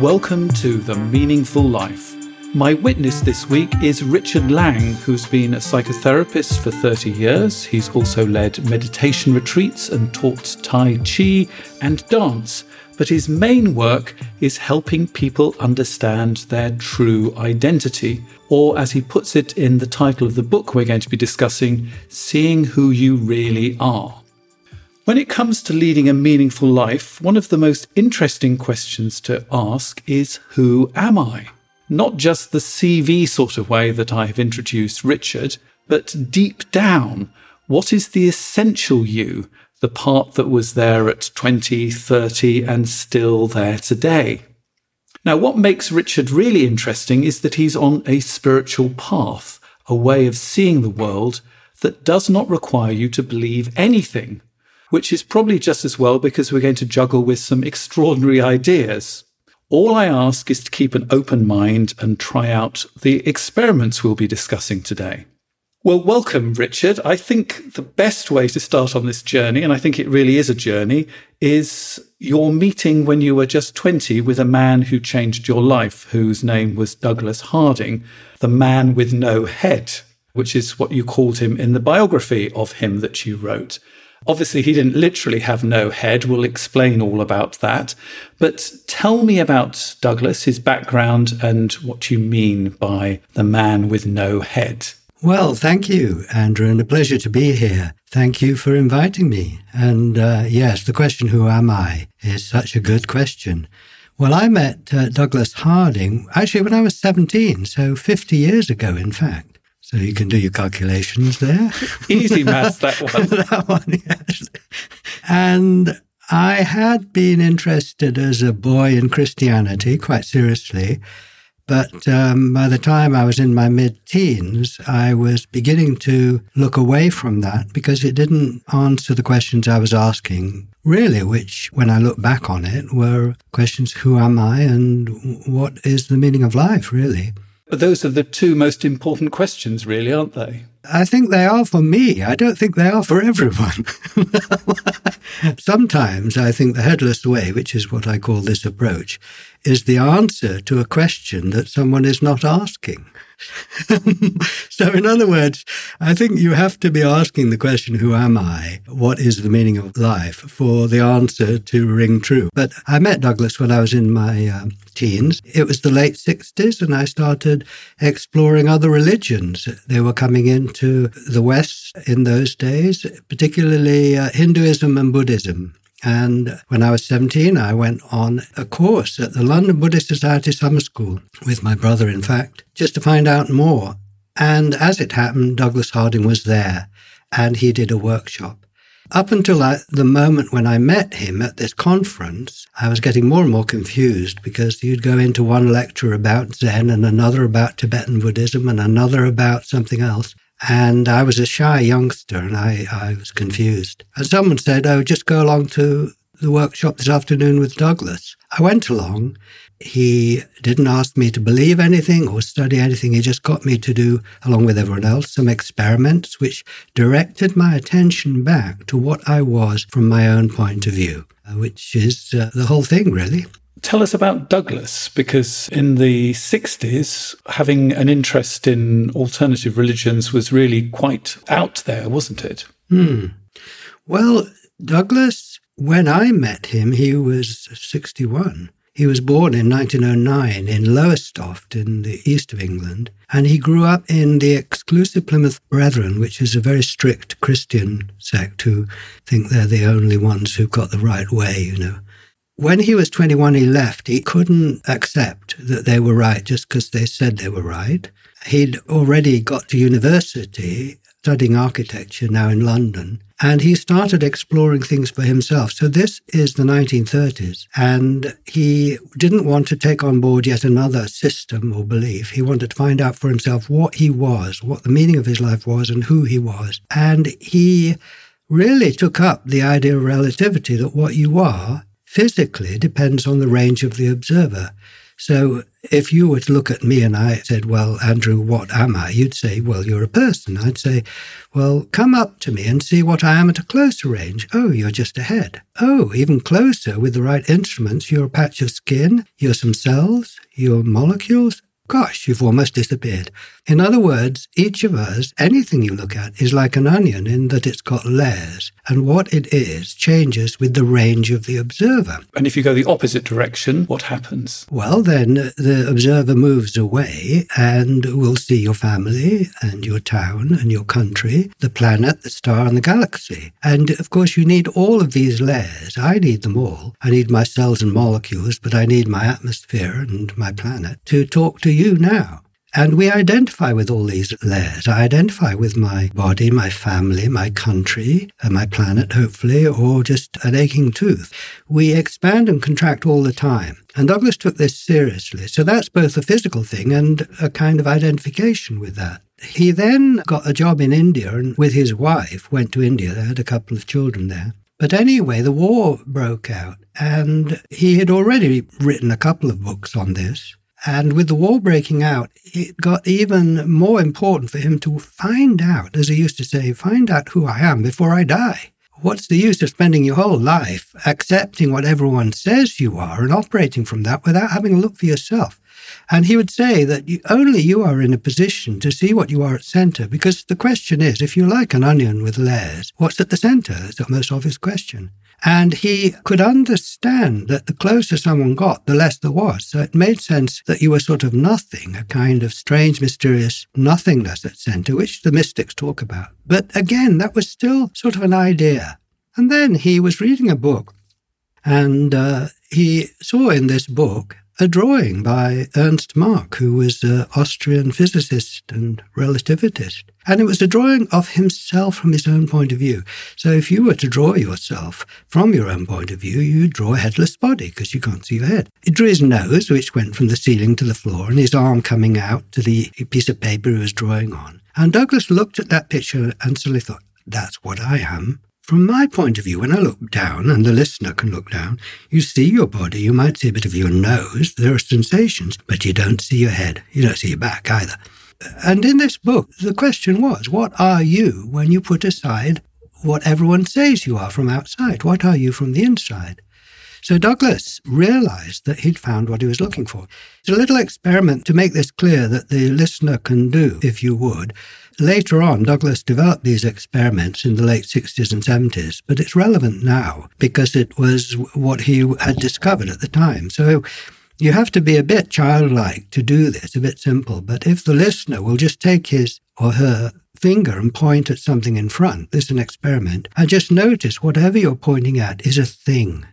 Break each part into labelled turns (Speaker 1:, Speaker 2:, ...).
Speaker 1: Welcome to The Meaningful Life. My witness this week is Richard Lang, who's been a psychotherapist for 30 years. He's also led meditation retreats and taught Tai Chi and dance. But his main work is helping people understand their true identity, or as he puts it in the title of the book we're going to be discussing, seeing who you really are. When it comes to leading a meaningful life, one of the most interesting questions to ask is Who am I? Not just the CV sort of way that I have introduced Richard, but deep down, what is the essential you, the part that was there at 20, 30, and still there today? Now, what makes Richard really interesting is that he's on a spiritual path, a way of seeing the world that does not require you to believe anything which is probably just as well because we're going to juggle with some extraordinary ideas. All I ask is to keep an open mind and try out the experiments we'll be discussing today. Well, welcome, Richard. I think the best way to start on this journey, and I think it really is a journey, is your meeting when you were just 20 with a man who changed your life, whose name was Douglas Harding, the man with no head, which is what you called him in the biography of him that you wrote. Obviously, he didn't literally have no head. We'll explain all about that. But tell me about Douglas, his background, and what you mean by the man with no head.
Speaker 2: Well, thank you, Andrew, and a pleasure to be here. Thank you for inviting me. And uh, yes, the question, who am I, is such a good question. Well, I met uh, Douglas Harding actually when I was 17, so 50 years ago, in fact. So you can do your calculations there.
Speaker 1: Easy math, that one.
Speaker 2: that one, yes. And I had been interested as a boy in Christianity quite seriously. But um, by the time I was in my mid teens, I was beginning to look away from that because it didn't answer the questions I was asking, really, which, when I look back on it, were questions who am I and what is the meaning of life, really?
Speaker 1: But those are the two most important questions, really, aren't they?
Speaker 2: I think they are for me. I don't think they are for everyone. Sometimes I think the headless way, which is what I call this approach, is the answer to a question that someone is not asking. so, in other words, I think you have to be asking the question, Who am I? What is the meaning of life? for the answer to ring true. But I met Douglas when I was in my uh, teens. It was the late 60s, and I started exploring other religions. They were coming into the West in those days, particularly uh, Hinduism and Buddhism. And when I was 17, I went on a course at the London Buddhist Society Summer School with my brother, in fact, just to find out more. And as it happened, Douglas Harding was there and he did a workshop. Up until uh, the moment when I met him at this conference, I was getting more and more confused because you'd go into one lecture about Zen and another about Tibetan Buddhism and another about something else. And I was a shy youngster and I, I was confused. And someone said, Oh, just go along to the workshop this afternoon with Douglas. I went along. He didn't ask me to believe anything or study anything. He just got me to do, along with everyone else, some experiments which directed my attention back to what I was from my own point of view, which is uh, the whole thing, really.
Speaker 1: Tell us about Douglas, because in the 60s, having an interest in alternative religions was really quite out there, wasn't it?
Speaker 2: Hmm. Well, Douglas, when I met him, he was 61. He was born in 1909 in Lowestoft in the east of England, and he grew up in the exclusive Plymouth Brethren, which is a very strict Christian sect who think they're the only ones who've got the right way, you know. When he was 21, he left. He couldn't accept that they were right just because they said they were right. He'd already got to university studying architecture now in London. And he started exploring things for himself. So this is the 1930s. And he didn't want to take on board yet another system or belief. He wanted to find out for himself what he was, what the meaning of his life was, and who he was. And he really took up the idea of relativity that what you are physically depends on the range of the observer. So if you were to look at me and I said, Well, Andrew, what am I? You'd say, Well, you're a person. I'd say, Well, come up to me and see what I am at a closer range. Oh, you're just a head. Oh, even closer with the right instruments, you're a patch of skin, you're some cells, you're molecules. Gosh, you've almost disappeared. In other words, each of us, anything you look at, is like an onion in that it's got layers, and what it is changes with the range of the observer.
Speaker 1: And if you go the opposite direction, what happens?
Speaker 2: Well, then uh, the observer moves away and will see your family and your town and your country, the planet, the star, and the galaxy. And of course, you need all of these layers. I need them all. I need my cells and molecules, but I need my atmosphere and my planet to talk to you now. And we identify with all these layers. I identify with my body, my family, my country, and my planet, hopefully, or just an aching tooth. We expand and contract all the time. And Douglas took this seriously. So that's both a physical thing and a kind of identification with that. He then got a job in India and with his wife went to India. They had a couple of children there. But anyway, the war broke out and he had already written a couple of books on this. And with the war breaking out, it got even more important for him to find out, as he used to say, find out who I am before I die. What's the use of spending your whole life accepting what everyone says you are and operating from that without having a look for yourself? And he would say that you, only you are in a position to see what you are at center, because the question is if you're like an onion with layers, what's at the center? It's the most obvious question. And he could understand that the closer someone got, the less there was. So it made sense that you were sort of nothing, a kind of strange, mysterious nothingness at center, which the mystics talk about. But again, that was still sort of an idea. And then he was reading a book, and uh, he saw in this book a drawing by Ernst Mach, who was an Austrian physicist and relativist. And it was a drawing of himself from his own point of view. So if you were to draw yourself from your own point of view, you draw a headless body because you can't see your head. He drew his nose, which went from the ceiling to the floor, and his arm coming out to the piece of paper he was drawing on. And Douglas looked at that picture and suddenly thought, that's what I am. From my point of view, when I look down, and the listener can look down, you see your body, you might see a bit of your nose, there are sensations, but you don't see your head, you don't see your back either. And in this book, the question was, what are you when you put aside what everyone says you are from outside? What are you from the inside? So Douglas realized that he'd found what he was looking for. It's a little experiment to make this clear that the listener can do, if you would. Later on, Douglas developed these experiments in the late 60s and 70s, but it's relevant now because it was what he had discovered at the time. So you have to be a bit childlike to do this, a bit simple. But if the listener will just take his or her finger and point at something in front, this is an experiment, and just notice whatever you're pointing at is a thing.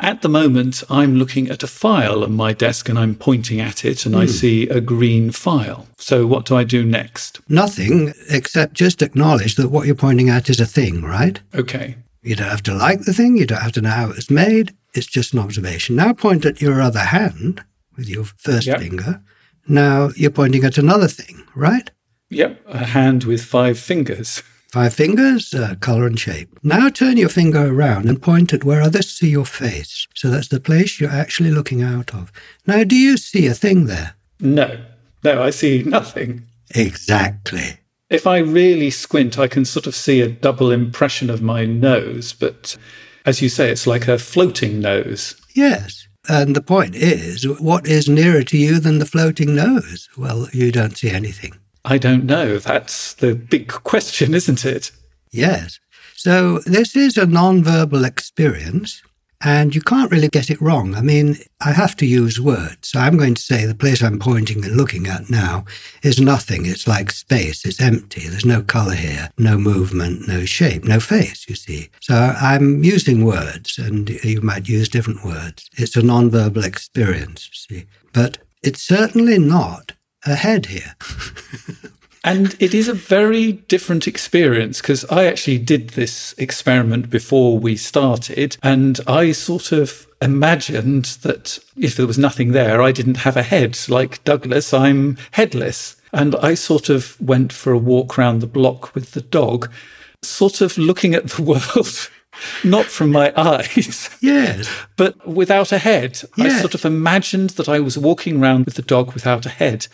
Speaker 1: At the moment, I'm looking at a file on my desk and I'm pointing at it and mm. I hmm. see a green file. So, what do I do next?
Speaker 2: Nothing, except just acknowledge that what you're pointing at is a thing, right?
Speaker 1: Okay.
Speaker 2: You don't have to like the thing, you don't have to know how it's made. It's just an observation. Now point at your other hand with your first yep. finger. Now you're pointing at another thing, right?
Speaker 1: Yep, a hand with five fingers.
Speaker 2: Five fingers, uh, color and shape. Now turn your finger around and point at where others see your face. So that's the place you're actually looking out of. Now, do you see a thing there?
Speaker 1: No. No, I see nothing.
Speaker 2: Exactly.
Speaker 1: If I really squint, I can sort of see a double impression of my nose, but as you say, it's like a floating nose.
Speaker 2: Yes. And the point is, what is nearer to you than the floating nose? Well, you don't see anything.
Speaker 1: I don't know. That's the big question, isn't it?
Speaker 2: Yes. So this is a non-verbal experience. And you can't really get it wrong. I mean, I have to use words. So I'm going to say the place I'm pointing and looking at now is nothing. It's like space. It's empty. There's no color here, no movement, no shape, no face, you see. So I'm using words and you might use different words. It's a nonverbal experience, see. But it's certainly not a head here.
Speaker 1: and it is a very different experience because I actually did this experiment before we started, and I sort of imagined that if there was nothing there, I didn't have a head. Like Douglas, I'm headless. And I sort of went for a walk around the block with the dog, sort of looking at the world not from my eyes.
Speaker 2: Yes.
Speaker 1: But without a head.
Speaker 2: Yes.
Speaker 1: I sort of imagined that I was walking around with the dog without a head.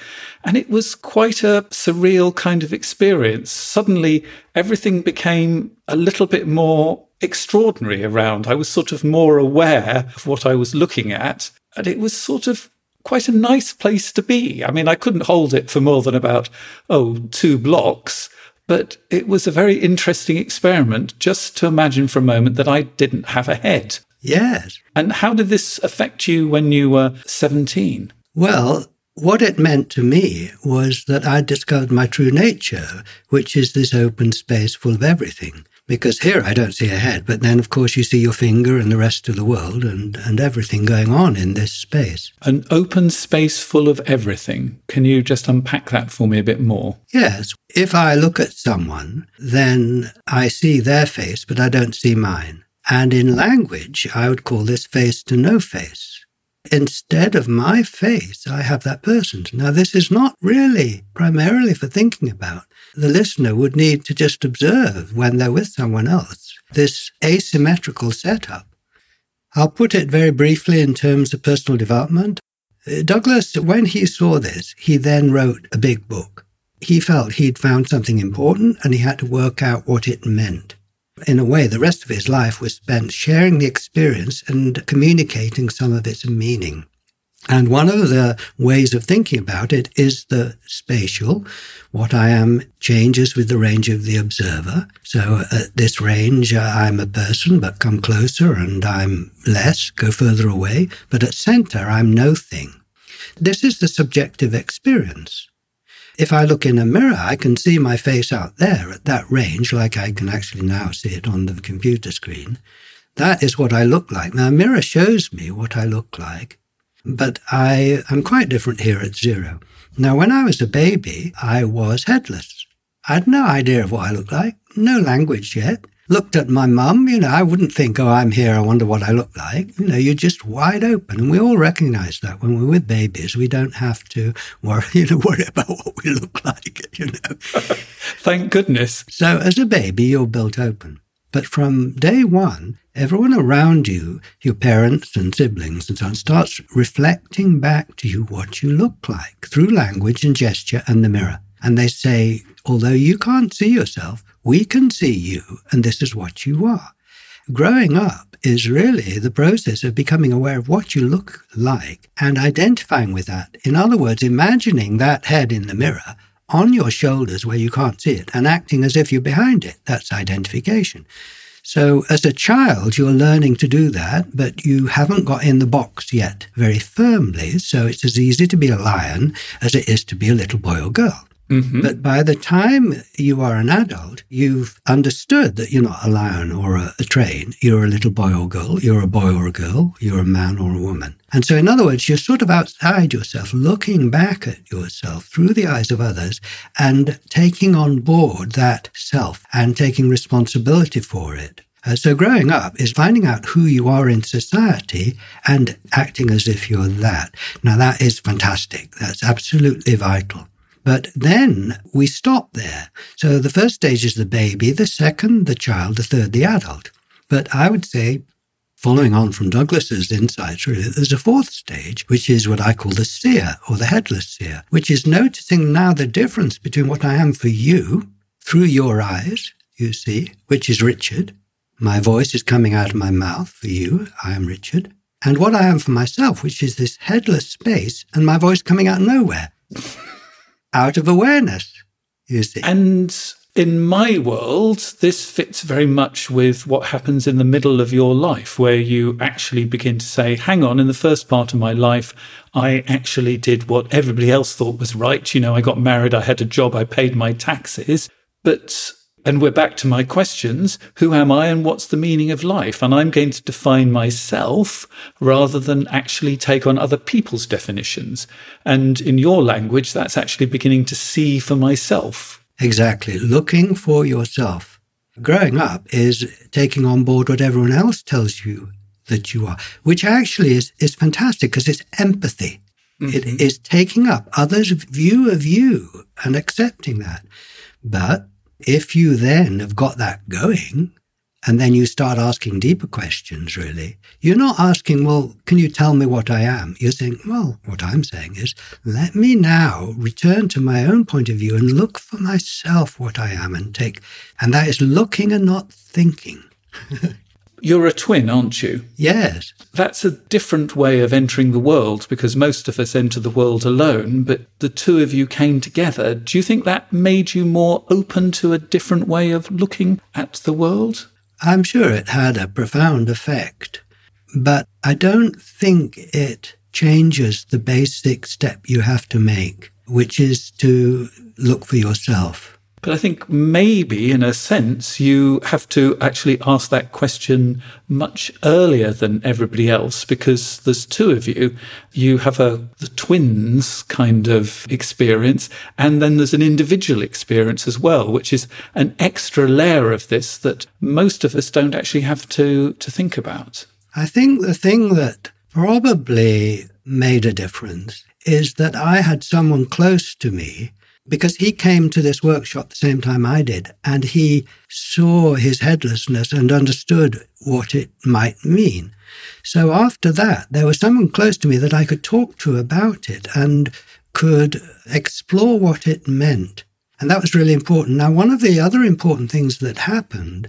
Speaker 1: And it was quite a surreal kind of experience. Suddenly, everything became a little bit more extraordinary around. I was sort of more aware of what I was looking at. And it was sort of quite a nice place to be. I mean, I couldn't hold it for more than about, oh, two blocks. But it was a very interesting experiment just to imagine for a moment that I didn't have a head.
Speaker 2: Yes.
Speaker 1: And how did this affect you when you were 17?
Speaker 2: Well, what it meant to me was that I discovered my true nature, which is this open space full of everything because here I don't see a head, but then of course you see your finger and the rest of the world and, and everything going on in this space.
Speaker 1: An open space full of everything. Can you just unpack that for me a bit more?
Speaker 2: Yes. If I look at someone, then I see their face, but I don't see mine. And in language, I would call this face to no face. Instead of my face, I have that person's. Now, this is not really primarily for thinking about. The listener would need to just observe when they're with someone else this asymmetrical setup. I'll put it very briefly in terms of personal development. Uh, Douglas, when he saw this, he then wrote a big book. He felt he'd found something important and he had to work out what it meant in a way, the rest of his life was spent sharing the experience and communicating some of its meaning. And one of the ways of thinking about it is the spatial. What I am changes with the range of the observer. So at this range, uh, I'm a person, but come closer and I'm less, go further away. But at center, I'm no thing. This is the subjective experience. If I look in a mirror, I can see my face out there at that range, like I can actually now see it on the computer screen. That is what I look like. Now, a mirror shows me what I look like, but I am quite different here at zero. Now, when I was a baby, I was headless. I had no idea of what I looked like, no language yet looked at my mum, you know, I wouldn't think, oh, I'm here, I wonder what I look like. You know, you're just wide open. And we all recognize that when we're with babies, we don't have to worry, you know, worry about what we look like, you know.
Speaker 1: Thank goodness.
Speaker 2: So as a baby, you're built open. But from day one, everyone around you, your parents and siblings and so on, starts reflecting back to you what you look like through language and gesture and the mirror. And they say, although you can't see yourself, we can see you, and this is what you are. Growing up is really the process of becoming aware of what you look like and identifying with that. In other words, imagining that head in the mirror on your shoulders where you can't see it and acting as if you're behind it. That's identification. So, as a child, you're learning to do that, but you haven't got in the box yet very firmly. So, it's as easy to be a lion as it is to be a little boy or girl. Mm-hmm. But by the time you are an adult, you've understood that you're not a lion or a, a, train. You're a little boy or girl. You're a boy or a girl. You're a man or a woman. And so, in other words, you're sort of outside yourself, looking back at yourself through the eyes of others and taking on board that self and taking responsibility for it. Uh, so, growing up is finding out who you are in society and acting as if you're that. Now, that is fantastic. That's absolutely vital. But then we stop there. So the first stage is the baby, the second, the child, the third, the adult. But I would say, following on from Douglas's insights, really, there's a fourth stage, which is what I call the seer or the headless seer, which is noticing now the difference between what I am for you through your eyes, you see, which is Richard. My voice is coming out of my mouth for you. I am Richard. And what I am for myself, which is this headless space and my voice coming out nowhere out of awareness, you see.
Speaker 1: And in my world, this fits very much with what happens in the middle of your life, where you actually begin to say, hang on, in the first part of my life, I actually did what everybody else thought was right. You know, I got married, I had a job, I paid my taxes. But And we're back to my questions. Who am I and what's the meaning of life? And I'm going to define myself rather than actually take on other people's definitions. And in your language, that's actually beginning to see for myself.
Speaker 2: Exactly. Looking for yourself. Growing up is taking on board what everyone else tells you that you are, which actually is, is fantastic because it's empathy. Mm-hmm. It is taking up others' view of you and accepting that. But if you then have got that going, and then you start asking deeper questions, really, you're not asking, well, can you tell me what I am? You're saying, well, what I'm saying is, let me now return to my own point of view and look for myself what I am and take, and that is looking and not thinking.
Speaker 1: You're a twin, aren't you?
Speaker 2: Yes.
Speaker 1: That's a different way of entering the world because most of us enter the world alone, but the two of you came together. Do you think that made you more open to a different way of looking at the world?
Speaker 2: I'm sure it had a profound effect, but I don't think it changes the basic step you have to make, which is to look for yourself.
Speaker 1: But I think maybe, in a sense, you have to actually ask that question much earlier than everybody else because there's two of you. You have a the twins kind of experience, and then there's an individual experience as well, which is an extra layer of this that most of us don't actually have to to think about.
Speaker 2: I think the thing that probably made a difference is that I had someone close to me because he came to this workshop the same time I did, and he saw his headlessness and understood what it might mean. So after that, there was someone close to me that I could talk to about it and could explore what it meant. And that was really important. Now, one of the other important things that happened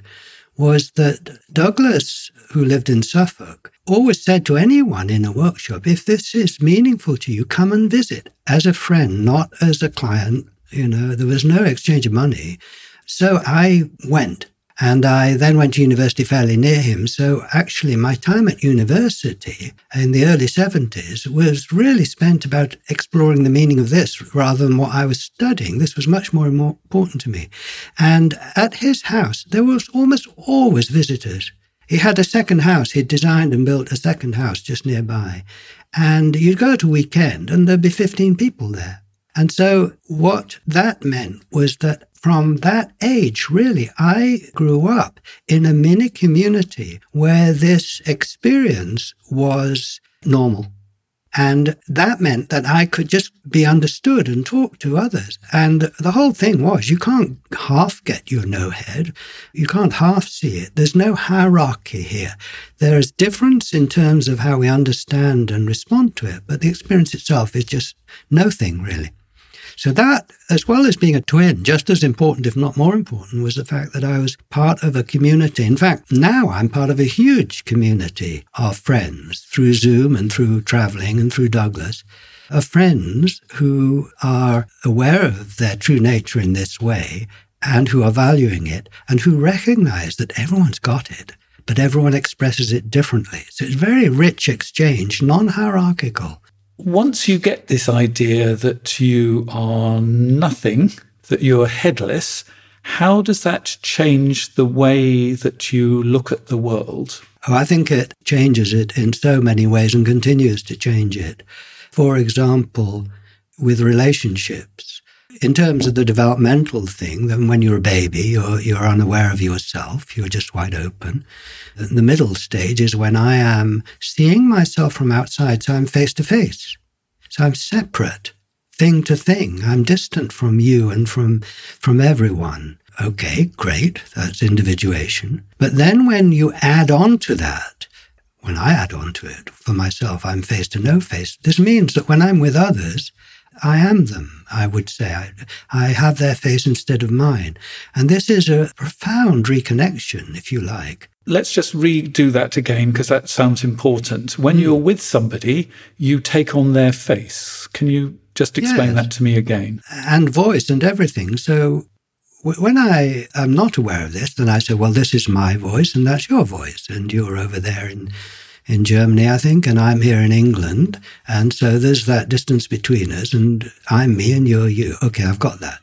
Speaker 2: was that Douglas, who lived in Suffolk, always said to anyone in a workshop, if this is meaningful to you, come and visit as a friend, not as a client. You know, there was no exchange of money. So I went and I then went to university fairly near him. So actually, my time at university in the early 70s was really spent about exploring the meaning of this rather than what I was studying. This was much more important to me. And at his house, there was almost always visitors. He had a second house. He'd designed and built a second house just nearby. And you'd go to weekend and there'd be 15 people there. And so what that meant was that from that age, really, I grew up in a mini community where this experience was normal. And that meant that I could just be understood and talk to others. And the whole thing was you can't half get your no head. You can't half see it. There's no hierarchy here. There is difference in terms of how we understand and respond to it, but the experience itself is just no thing really. So that, as well as being a twin, just as important, if not more important, was the fact that I was part of a community. In fact, now I'm part of a huge community of friends through Zoom and through traveling and through Douglas of friends who are aware of their true nature in this way and who are valuing it and who recognize that everyone's got it, but everyone expresses it differently. So it's very rich exchange, non hierarchical
Speaker 1: once you get this idea that you are nothing, that you're headless, how does that change the way that you look at the world?
Speaker 2: Oh, I think it changes it in so many ways and continues to change it. For example, with relationships, in terms of the developmental thing, then when you're a baby, you're, you're unaware of yourself, you're just wide open. The middle stage is when I am seeing myself from outside, so I'm face to face. So I'm separate, thing to thing. I'm distant from you and from, from everyone. Okay, great, that's individuation. But then when you add on to that, when I add on to it for myself, I'm face to no face. This means that when I'm with others, I am them, I would say. I, I have their face instead of mine. And this is a profound reconnection, if you like.
Speaker 1: Let's just redo that again because that sounds important. When mm. you're with somebody, you take on their face. Can you just explain yes. that to me again?
Speaker 2: And voice and everything. So when I am not aware of this, then I say, well, this is my voice and that's your voice. And you're over there in in Germany, I think, and I'm here in England. And so there's that distance between us, and I'm me and you're you. Okay, I've got that.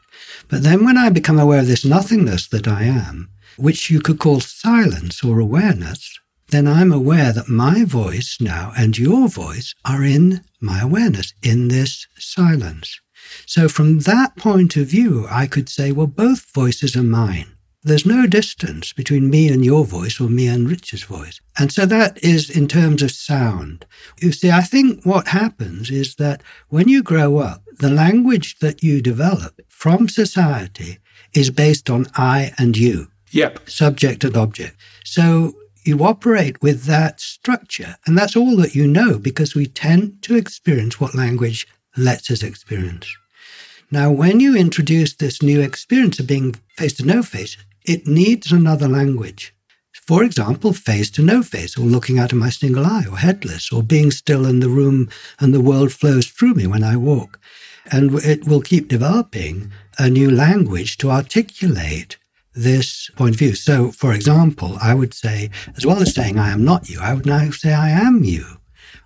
Speaker 2: But then when I become aware of this nothingness that I am, which you could call silence or awareness, then I'm aware that my voice now and your voice are in my awareness, in this silence. So from that point of view, I could say, well, both voices are mine. There's no distance between me and your voice or me and Richard's voice. And so that is in terms of sound. You see, I think what happens is that when you grow up, the language that you develop from society is based on I and you.
Speaker 1: Yep.
Speaker 2: Subject and object. So you operate with that structure, and that's all that you know because we tend to experience what language lets us experience. Now, when you introduce this new experience of being face to no face, it needs another language. For example, face to no face, or looking out of my single eye, or headless, or being still in the room and the world flows through me when I walk. And it will keep developing a new language to articulate this point of view. So, for example, I would say, as well as saying I am not you, I would now say I am you.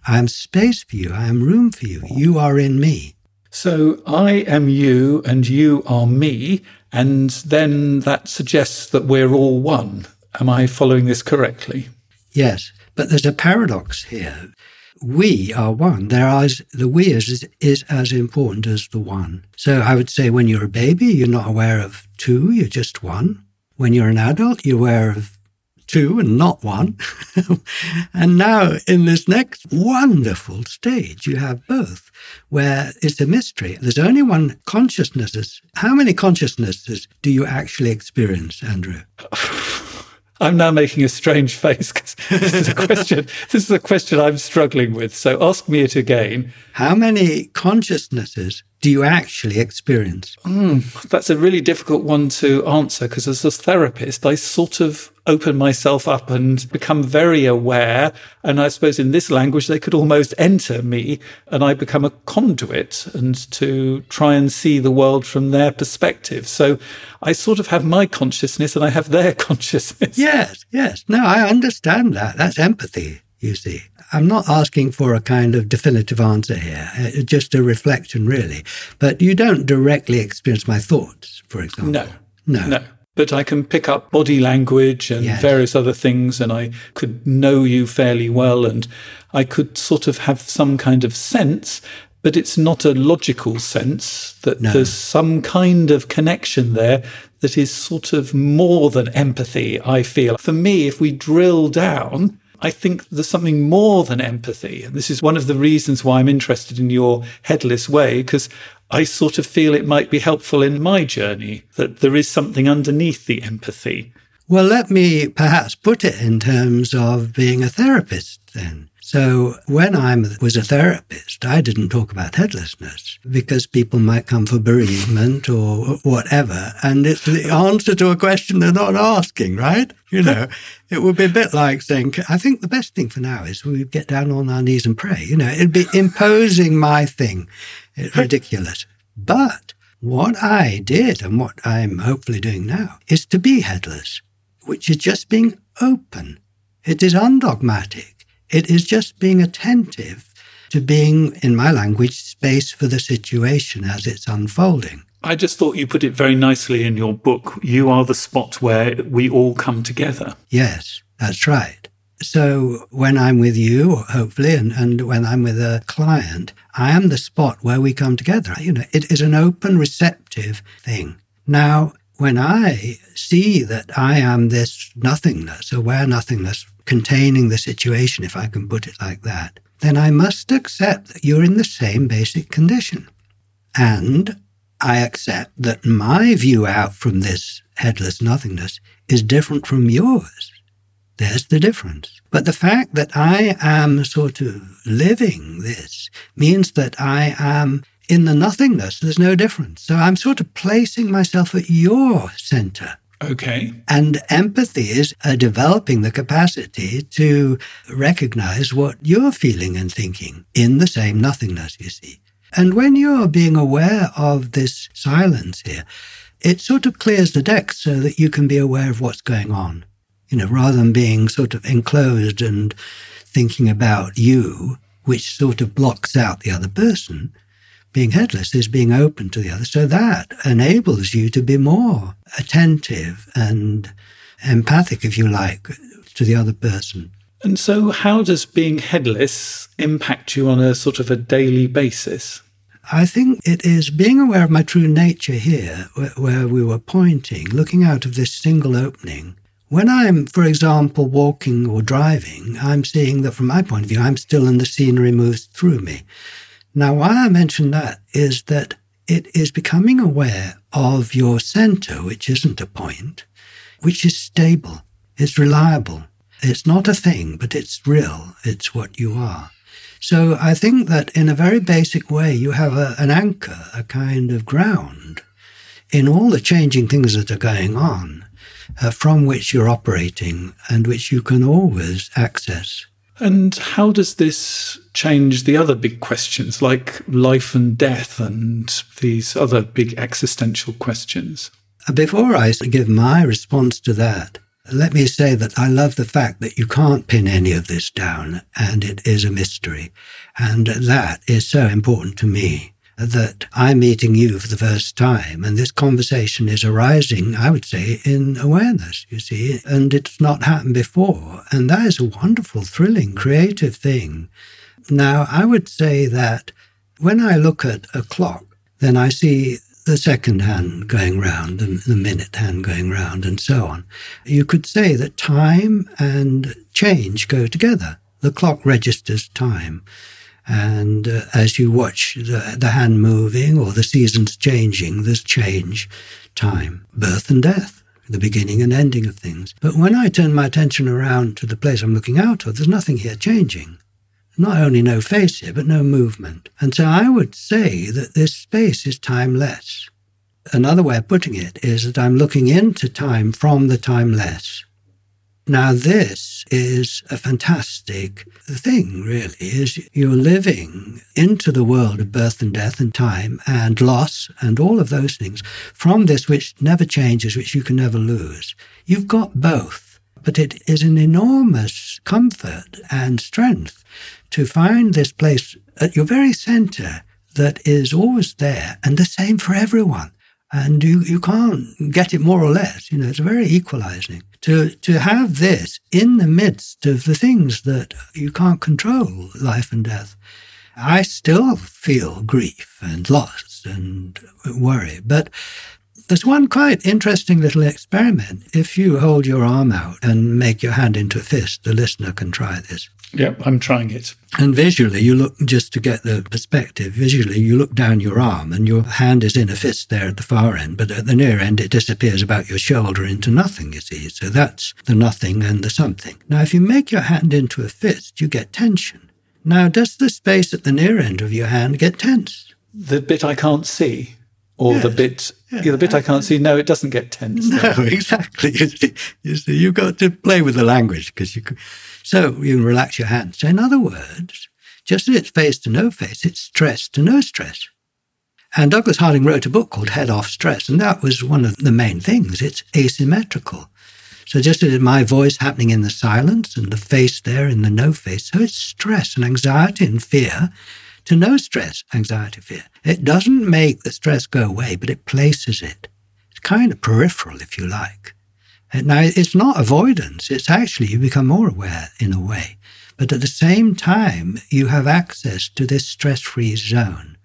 Speaker 2: I am space for you. I am room for you. You are in me.
Speaker 1: So I am you and you are me. And then that suggests that we're all one. Am I following this correctly?
Speaker 2: Yes, but there's a paradox here. We are one. There is the we is, is as important as the one. So I would say when you're a baby, you're not aware of two, you're just one. When you're an adult, you're aware of two and not one. and now in this next wonderful stage, you have both, where it's a mystery. There's only one consciousness. How many consciousnesses do you actually experience, Andrew?
Speaker 1: I'm now making a strange face because this is a question. this is a question I'm struggling with. So ask me it again.
Speaker 2: How many consciousnesses do you actually experience?
Speaker 1: Mm, that's a really difficult one to answer because as a therapist, I sort of open myself up and become very aware. And I suppose in this language, they could almost enter me and I become a conduit and to try and see the world from their perspective. So I sort of have my consciousness and I have their consciousness.
Speaker 2: Yes, yes. No, I understand that. That's empathy, you see. I'm not asking for a kind of definitive answer here, uh, just a reflection, really. But you don't directly experience my thoughts, for example.
Speaker 1: No.
Speaker 2: No.
Speaker 1: No but I can pick up body language and yes. various other things, and I could know you fairly well, and I could sort of have some kind of sense, but it's not a logical sense that no. there's some kind of connection there that is sort of more than empathy, I feel. For me, if we drill down, I think there's something more than empathy. And this is one of the reasons why I'm interested in your headless way, because I sort of feel it might be helpful in my journey that there is something underneath the empathy.
Speaker 2: Well, let me perhaps put it in terms of being a therapist then. So when I was a therapist, I didn't talk about headlessness because people might come for bereavement or whatever. And it's the answer to a question they're not asking, right? You know, it would be a bit like saying, I think the best thing for now is we get down on our knees and pray. You know, it'd be imposing my thing. It's ridiculous. But what I did and what I'm hopefully doing now is to be headless, which is just being open. It is undogmatic. It is just being attentive to being, in my language, space for the situation as it's unfolding.
Speaker 1: I just thought you put it very nicely in your book. You are the spot where we all come together.
Speaker 2: Yes, that's right. So when I'm with you, hopefully, and, and when I'm with a client, I am the spot where we come together. You know, it is an open, receptive thing. Now, when I see that I am this nothingness, aware nothingness, containing the situation, if I can put it like that, then I must accept that you're in the same basic condition. And I accept that my view out from this headless nothingness is different from yours. There's the difference. But the fact that I am sort of living this means that I am in the nothingness. There's no difference. So I'm sort of placing myself at your center.
Speaker 1: Okay.
Speaker 2: And empathy is uh, developing the capacity to recognize what you're feeling and thinking in the same nothingness, you see. And when you're being aware of this silence here, it sort of clears the deck so that you can be aware of what's going on. You know, rather than being sort of enclosed and thinking about you, which sort of blocks out the other person, being headless is being open to the other. So that enables you to be more attentive and empathic, if you like, to the other person.
Speaker 1: And so, how does being headless impact you on a sort of a daily basis?
Speaker 2: I think it is being aware of my true nature here, where, we were pointing, looking out of this single opening. When I'm, for example, walking or driving, I'm seeing that from my point of view, I'm still and the scenery moves through me. Now, why I mention that is that it is becoming aware of your center, which isn't a point, which is stable, it's reliable. It's not a thing, but it's real. It's what you are. So I think that in a very basic way, you have a, an anchor, a kind of ground in all the changing things that are going on uh, from which you're operating and which you can always access.
Speaker 1: And how does this change the other big questions like life and death and these other big existential questions?
Speaker 2: Before I give my response to that, let me say that I love the fact that you can't pin any of this down and it is a mystery. And that is so important to me that I'm meeting you for the first time and this conversation is arising, I would say, in awareness, you see, and it's not happened before. And that is a wonderful, thrilling, creative thing. Now, I would say that when I look at a clock, then I see the second hand going round and the minute hand going round and so on. You could say that time and change go together. The clock registers time. And uh, as you watch the, the hand moving or the seasons changing, there's change, time, birth and death, the beginning and ending of things. But when I turn my attention around to the place I'm looking out of, there's nothing here changing. Not only no face here, but no movement. And so I would say that this space is timeless. Another way of putting it is that I'm looking into time from the timeless. Now, this is a fantastic thing, really, is you're living into the world of birth and death and time and loss and all of those things from this which never changes, which you can never lose. You've got both, but it is an enormous comfort and strength to find this place at your very center that is always there and the same for everyone and you, you can't get it more or less. You know, it's very equalizing. To, to have this in the midst of the things that you can't control, life and death, I still feel grief and loss and worry. But there's one quite interesting little experiment. If you hold your arm out and make your hand into a fist, the listener can try this.
Speaker 1: Yep, I'm trying it.
Speaker 2: And visually, you look just to get the perspective. Visually, you look down your arm and your hand is in a fist there at the far end, but at the near end, it disappears about your shoulder into nothing, you see. So that's the nothing and the something. Now, if you make your hand into a fist, you get tension. Now, does the space at the near end of your hand get tense?
Speaker 1: The bit I can't see, or
Speaker 2: Yes.
Speaker 1: the bit,
Speaker 2: Yeah.
Speaker 1: yeah, the bit I can't see. No, it doesn't get tense.
Speaker 2: No, exactly. You see, you see, you've got to play with the language because you can. So you relax your hands. So in other words, just as it's face to no face, it's stress to no stress. And Douglas Harding wrote a book called Head Off Stress, and that was one of the main things. It's asymmetrical. So just as my voice happening in the silence and the face there in the no face, so it's stress and anxiety and fear to no stress, anxiety, fear. It doesn't make the stress go away, but it places it. It's kind of peripheral, if you like. Now, it's not avoidance. It's actually you become more aware in a way. But at the same time, you have access to this stress free zone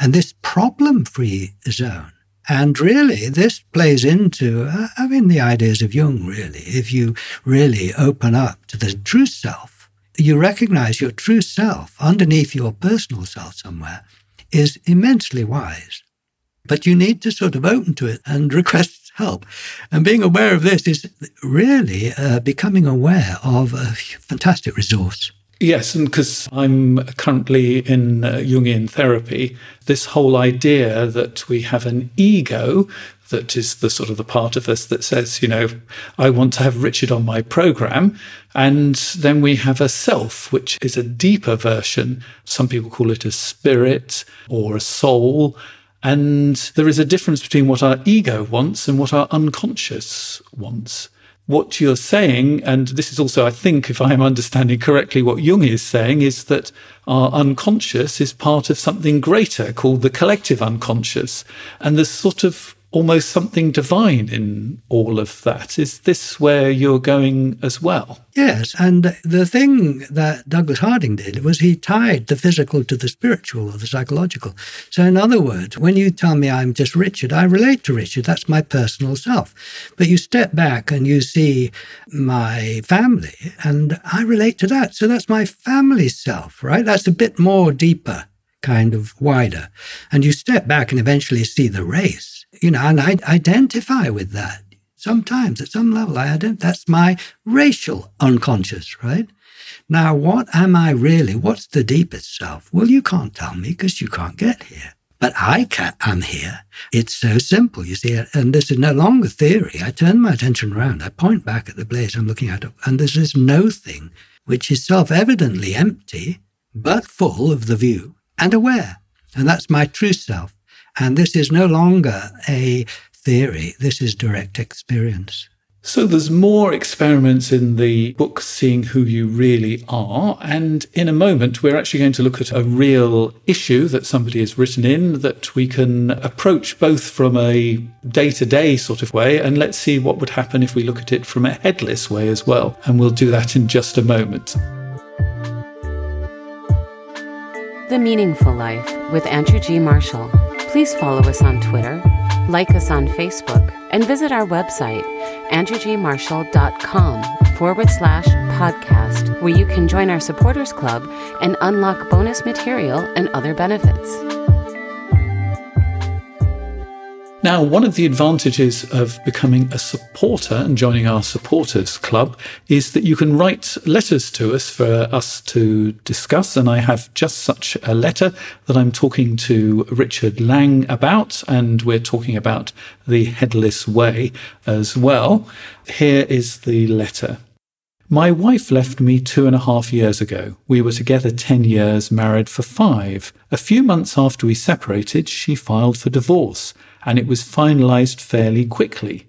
Speaker 2: and this problem free zone. And really, this plays into, uh, I mean, the ideas of Jung, really. If you really open up to the true self, you recognize your true self underneath your personal self somewhere is immensely wise. But you need to sort of open to it and request help. And being aware of this is really uh, becoming aware of a fantastic resource.
Speaker 1: Yes, and because I'm currently in uh, Jungian therapy, this whole idea that we have an ego that is the sort of the part of us that says, you know, I want to have Richard on my program. And then we have a self, which is a deeper version. Some people call it a spirit or a soul. And there is a difference between what our ego wants and what our unconscious wants. what you're saying, and this is also, I think, if I am understanding correctly, what Jung is saying, is that our unconscious is part of something greater called the collective unconscious. And there's sort of almost something divine in all of that. Is this where you're going as well?
Speaker 2: Yes. And the thing that Douglas Harding did was he tied the physical to the spiritual or the psychological. So, in other words, when you tell me I'm just Richard, I relate to Richard. That's my personal self. But you step back and you see my family, and I relate to that. So, that's my family self, right? That's a bit more deeper, kind of wider. And you step back and eventually see the race you know, and I identify with that. Sometimes at some level, I identify. That's my racial unconscious, right? Now, what am I really? What's the deepest self? Well, you can't tell me because you can't get here. But I can, I'm here. It's so simple, you see. And this is no longer theory. I turn my attention around. I point back at the blaze I'm looking at, and there's this no thing, which is self-evidently empty, but full of the view and aware. And that's my true self. And this is no longer a theory, this is direct experience.
Speaker 1: So there's more experiments in the book seeing who you really are. And in a moment, we're actually going to look at a real issue that somebody has written in that we can approach both from a day to day sort of way. And let's see what would happen if we look at it from a headless way as well. And we'll do that in just a moment.
Speaker 3: The Meaningful Life with Andrew G. Marshall Please follow us on Twitter, like us on Facebook, and visit our website, andrewgmarshall.com forward slash podcast, where you can join our supporters club and unlock bonus material and other benefits.
Speaker 1: Now, one of the advantages of becoming a supporter and joining our supporters club is that you can write letters to us for us to discuss. And I have just such a letter that I'm talking to Richard Lang about, and we're talking about the headless way as well. Here is the letter. My wife left me two and a half years ago. We were together 10 years, married for five. A few months after we separated, she filed for divorce and it was finalized fairly quickly.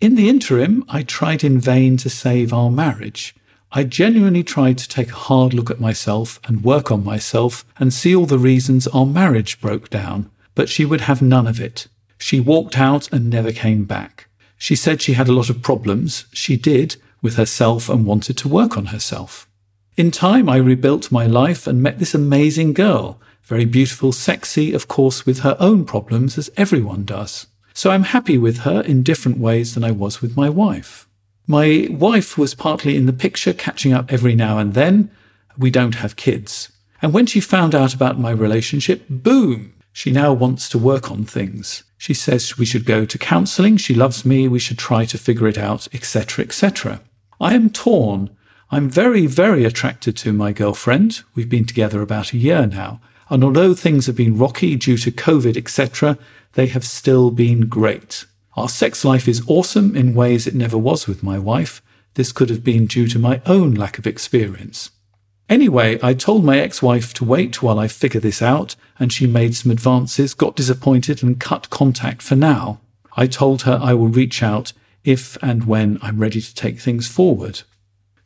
Speaker 1: In the interim, I tried in vain to save our marriage. I genuinely tried to take a hard look at myself and work on myself and see all the reasons our marriage broke down, but she would have none of it. She walked out and never came back. She said she had a lot of problems. She did with herself and wanted to work on herself. In time, I rebuilt my life and met this amazing girl very beautiful, sexy, of course, with her own problems, as everyone does. So I'm happy with her in different ways than I was with my wife. My wife was partly in the picture, catching up every now and then. We don't have kids. And when she found out about my relationship, boom, she now wants to work on things. She says we should go to counseling, she loves me, we should try to figure it out, etc., etc. I am torn. I'm very, very attracted to my girlfriend. We've been together about a year now. And although things have been rocky due to COVID, etc., they have still been great. Our sex life is awesome in ways it never was with my wife. This could have been due to my own lack of experience. Anyway, I told my ex wife to wait while I figure this out, and she made some advances, got disappointed, and cut contact for now. I told her I will reach out if and when I'm ready to take things forward.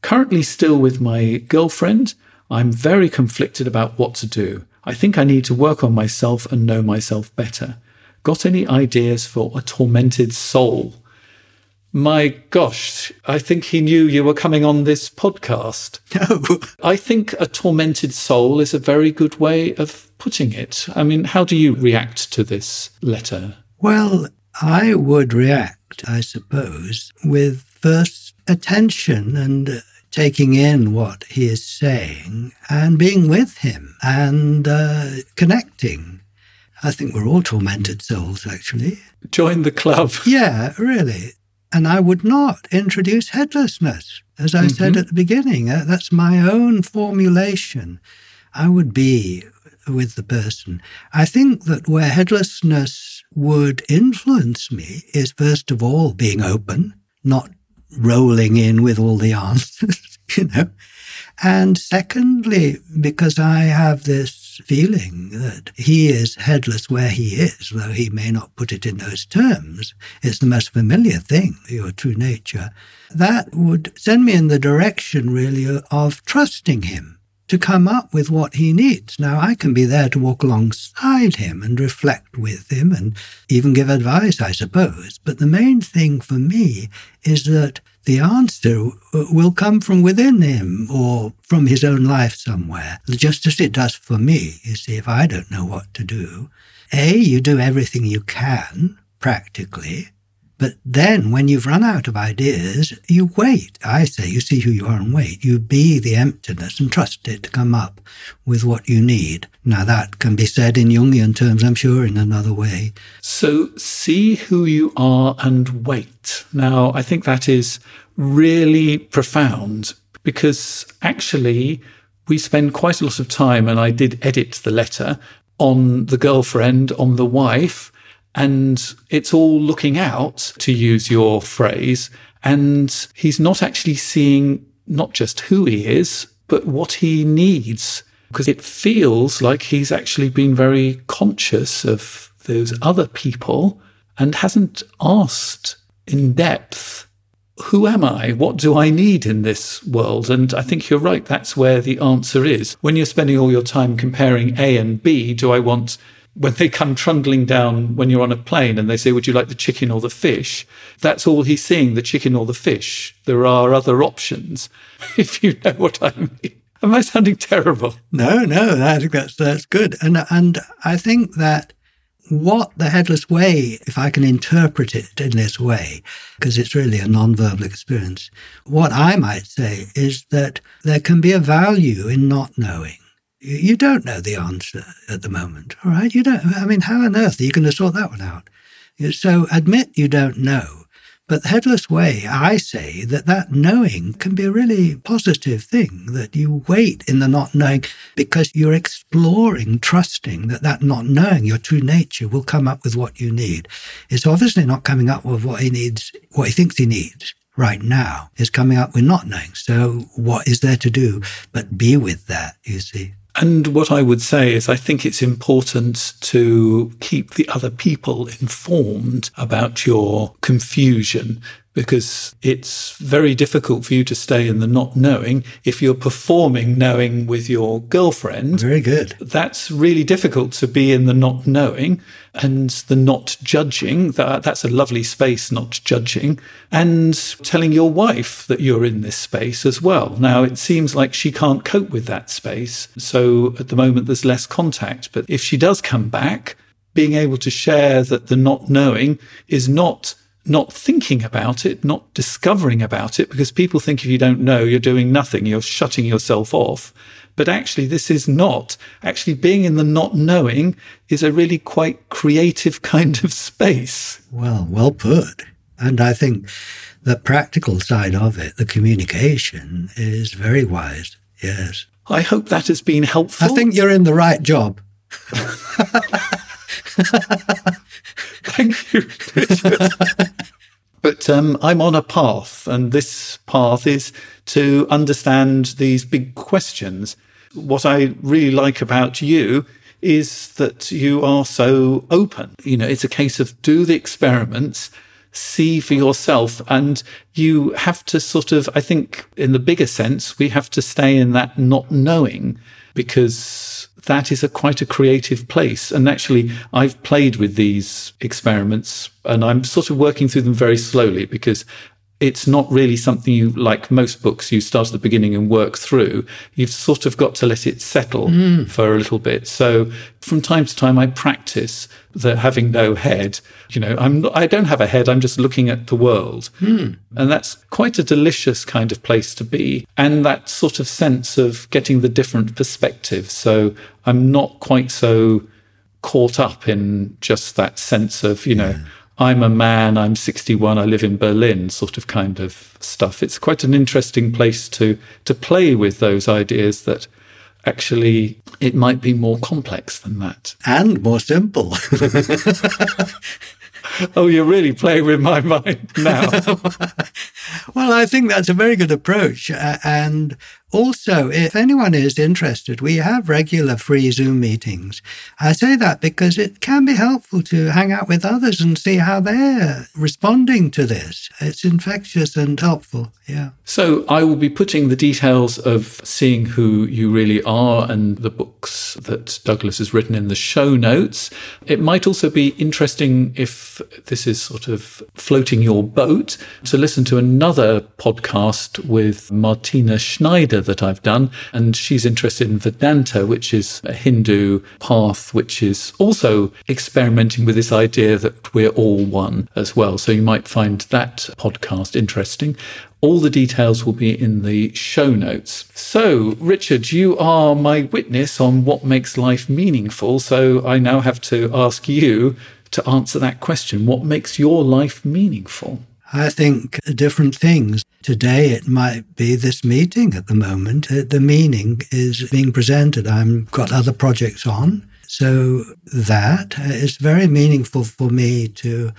Speaker 1: Currently still with my girlfriend, I'm very conflicted about what to do. I think I need to work on myself and know myself better. Got any ideas for a tormented soul? My gosh, I think he knew you were coming on this podcast.
Speaker 2: No.
Speaker 1: I think a tormented soul is a very good way of putting it. I mean, how do you react to this letter?
Speaker 2: Well, I would react, I suppose, with first attention and taking in what he is saying and being with him and uh, connecting. I think we're all tormented souls, actually.
Speaker 1: Join the club.
Speaker 2: Yeah, really. And I would not introduce headlessness, as I mm-hmm. said at the beginning. Uh, that's my own formulation. I would be with the person. I think that where headlessness would influence me is, first of all, being open, not rolling in with all the answers, you know. And secondly, because I have this feeling that he is headless where he is, though he may not put it in those terms. It's the most familiar thing, your true nature. That would send me in the direction, really, of trusting him to come up with what he needs. Now, I can be there to walk alongside him and reflect with him and even give advice, I suppose. But the main thing for me is that the answer will come from within him or from his own life somewhere, just as it does for me. You see, if I don't know what to do, A, you do everything you can practically, but then when you've run out of ideas, you wait. I say you see who you are and wait. You be the emptiness and trust it to come up with what you need. Now that can be said in Jungian terms, I'm sure, in another way.
Speaker 1: So see who you are and wait. Now, I think that is really profound because actually we spend quite a lot of time, and I did edit the letter on the girlfriend, on the wife, and it's all looking out, to use your phrase. And he's not actually seeing not just who he is, but what he needs. Because it feels like he's actually been very conscious of those other people and hasn't asked in depth, who am I? What do I need in this world? And I think you're right. That's where the answer is. When you're spending all your time comparing A and B, do I want when they come trundling down when you're on a plane and they say, Would you like the chicken or the fish? That's all he's seeing, the chicken or the fish. There are other options, if you know what I mean. Am I sounding terrible?
Speaker 2: No, no, that's that's good. And and I think that what the headless way, if I can interpret it in this way, because it's really a non-verbal experience, what I might say is that there can be a value in not knowing you don't know the answer at the moment, all right? You don't, I mean, how on earth are you going to sort that one out? So admit you don't know. But the headless way, I say that that knowing can be a really positive thing, that you wait in the not knowing because you're exploring, trusting that that not knowing your true nature will come up with what you need. It's obviously not coming up with what he needs, what he thinks he needs right now. It's coming up with not knowing. So what is there to do but be with that, you see?
Speaker 1: And what I would say is, I think it's important to keep the other people informed about your confusion because it's very difficult for you to stay in the not knowing if you're performing knowing with your girlfriend.
Speaker 2: Very good.
Speaker 1: That's really difficult to be in the not knowing and the not judging. That, that's a lovely space, not judging, and telling your wife that you're in this space as well. Now, it seems like she can't cope with that space. So at the moment, there's less contact. But if she does come back, being able to share that the not knowing is not not thinking about it, not discovering about it, because people think if you don't know, you're doing nothing, you're shutting yourself off. But actually, this is not. Actually, being in the not knowing is a really quite creative kind of space.
Speaker 2: Well, well put. And I think the practical side of it, the communication, is very wise. Yes.
Speaker 1: I hope that has been helpful.
Speaker 2: I think you're in the right job.
Speaker 1: Thank you. but um, I'm on a path, and this path is to understand these big questions. What I really like about you is that you are so open. You know, it's a case of do the experiments, see for yourself, and you have to sort of, I think, in the bigger sense, we have to stay in that not knowing because that is a quite a creative place. And actually, I've played with these experiments and I'm sort of working through them very slowly because it's not really something you like most books you start at the beginning and work through. You've sort of got to let it settle mm. for a little bit. So from time to time i practice the having no head. You know i'm i don't have a head i'm just looking at the world. Mm. and that's quite a delicious kind of place to be. And that sort of sense of getting the different perspectives. So i'm not quite so caught up in just that sense of you know yeah I'm a man, I'm 61, I live in Berlin, sort of kind of stuff. It's quite an interesting place to to play with those ideas that actually it might be more complex than that.
Speaker 2: And more simple.
Speaker 1: oh, you're really playing with my mind now.
Speaker 2: well, I think that's a very good approach. Uh, and also, if anyone is interested, we have regular free Zoom meetings. I say that because it can be helpful to hang out with others and see how they're responding to this. It's infectious and helpful. Yeah.
Speaker 1: So I will be putting the details of seeing who you really are and the books that Douglas has written in the show notes. It might also be interesting if this is sort of floating your boat to listen to another podcast with Martina Schneider that I've done. And she's interested in Vedanta, which is a Hindu path, which is also experimenting with this idea that we're all one as well. So you might find that podcast interesting. All the details will be in the show notes. So, Richard, you are my witness on what makes life meaningful. So I now have to ask you to answer that question. What makes your life meaningful?
Speaker 2: I think different things. Today it might be this meeting at the moment. Uh, the meaning is being presented. I've got other projects on. So that is very meaningful for me to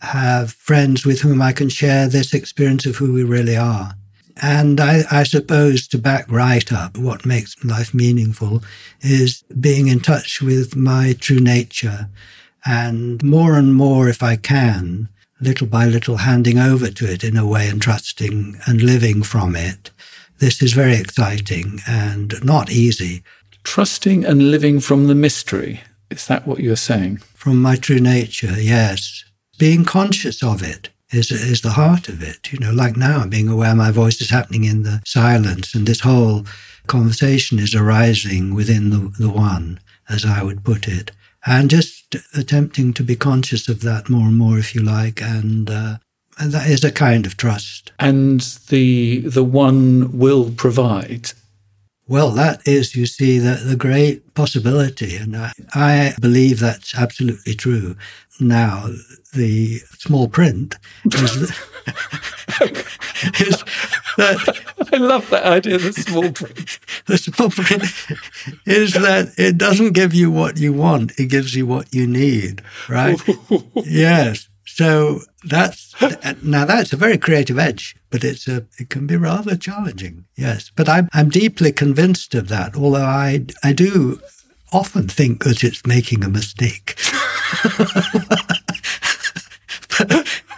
Speaker 2: have friends with whom I can share this experience of who we really are. And I, I, suppose to back right up what makes life meaningful is being in touch with my true nature and more and more, if I can, little by little handing over to it in a way and trusting and living from it. This is very exciting and not easy.
Speaker 1: Trusting and living from the mystery. Is that what you're saying?
Speaker 2: From my true nature, yes. Being conscious of it is, is the heart of it. You know, like now, being aware my voice is happening in the silence, and this whole conversation is arising within the, the one, as I would put it and just attempting to be conscious of that more and more, if you like, and, uh, and that is a kind of trust.
Speaker 1: And the the one will provide.
Speaker 2: Well, that is, you see, the, the great possibility, and I, I believe that's absolutely true. Now, the small print is, is
Speaker 1: that I love that idea. The small print.
Speaker 2: the small print is that it doesn't give you what you want; it gives you what you need. Right? yes. So that's now that's a very creative edge, but it's a it can be rather challenging. Yes, but I'm I'm deeply convinced of that. Although I I do often think that it's making a mistake.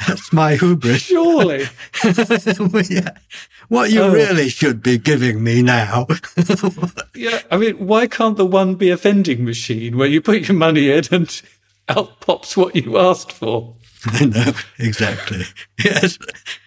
Speaker 2: That's my hubris.
Speaker 1: Surely.
Speaker 2: well, yeah. What you oh. really should be giving me now.
Speaker 1: yeah. I mean, why can't the one be a vending machine where you put your money in and out pops what you asked for?
Speaker 2: I know. Exactly. Yes.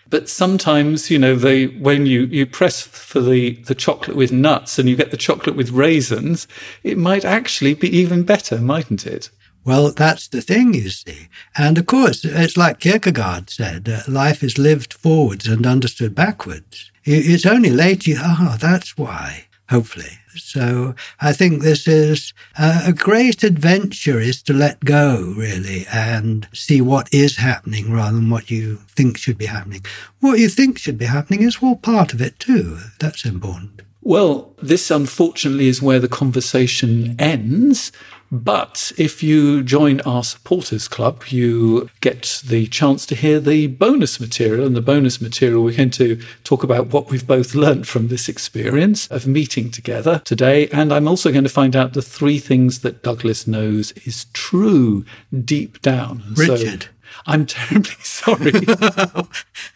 Speaker 1: But sometimes, you know, they when you, you press for the, the chocolate with nuts and you get the chocolate with raisins, it might actually be even better, mightn't it?
Speaker 2: Well, that's the thing, you see. And of course, it's like Kierkegaard said uh, life is lived forwards and understood backwards. It's only later, oh, that's why, hopefully. So I think this is uh, a great adventure is to let go, really, and see what is happening rather than what you think should be happening. What you think should be happening is all part of it, too. That's important.
Speaker 1: Well, this unfortunately is where the conversation ends. But if you join our supporters club, you get the chance to hear the bonus material. And the bonus material, we're going to talk about what we've both learnt from this experience of meeting together today. And I'm also going to find out the three things that Douglas knows is true deep down.
Speaker 2: Richard. So,
Speaker 1: I'm terribly sorry.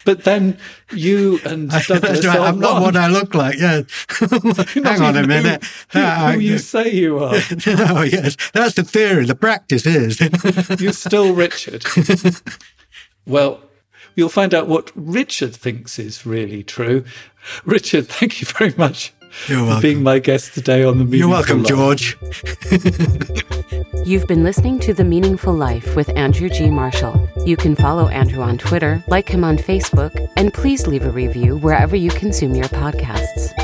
Speaker 1: but then you and Douglas
Speaker 2: right, I'm not what I look like. Yeah. Hang on a minute.
Speaker 1: Who, who, who you say you are.
Speaker 2: oh, yes. That's the theory. The practice is.
Speaker 1: You're still Richard. well, you'll find out what Richard thinks is really true. Richard, thank you very much
Speaker 2: You're welcome.
Speaker 1: for being my guest today on the Meaningful
Speaker 2: You're welcome, Life. George.
Speaker 3: You've been listening to The Meaningful Life with Andrew G. Marshall. You can follow Andrew on Twitter, like him on Facebook, and please leave a review wherever you consume your podcasts.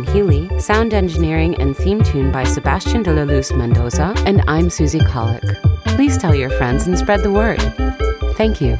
Speaker 3: Healy, sound engineering and theme tune by Sebastian de la Luz Mendoza, and I'm Susie Colick. Please tell your friends and spread the word. Thank you.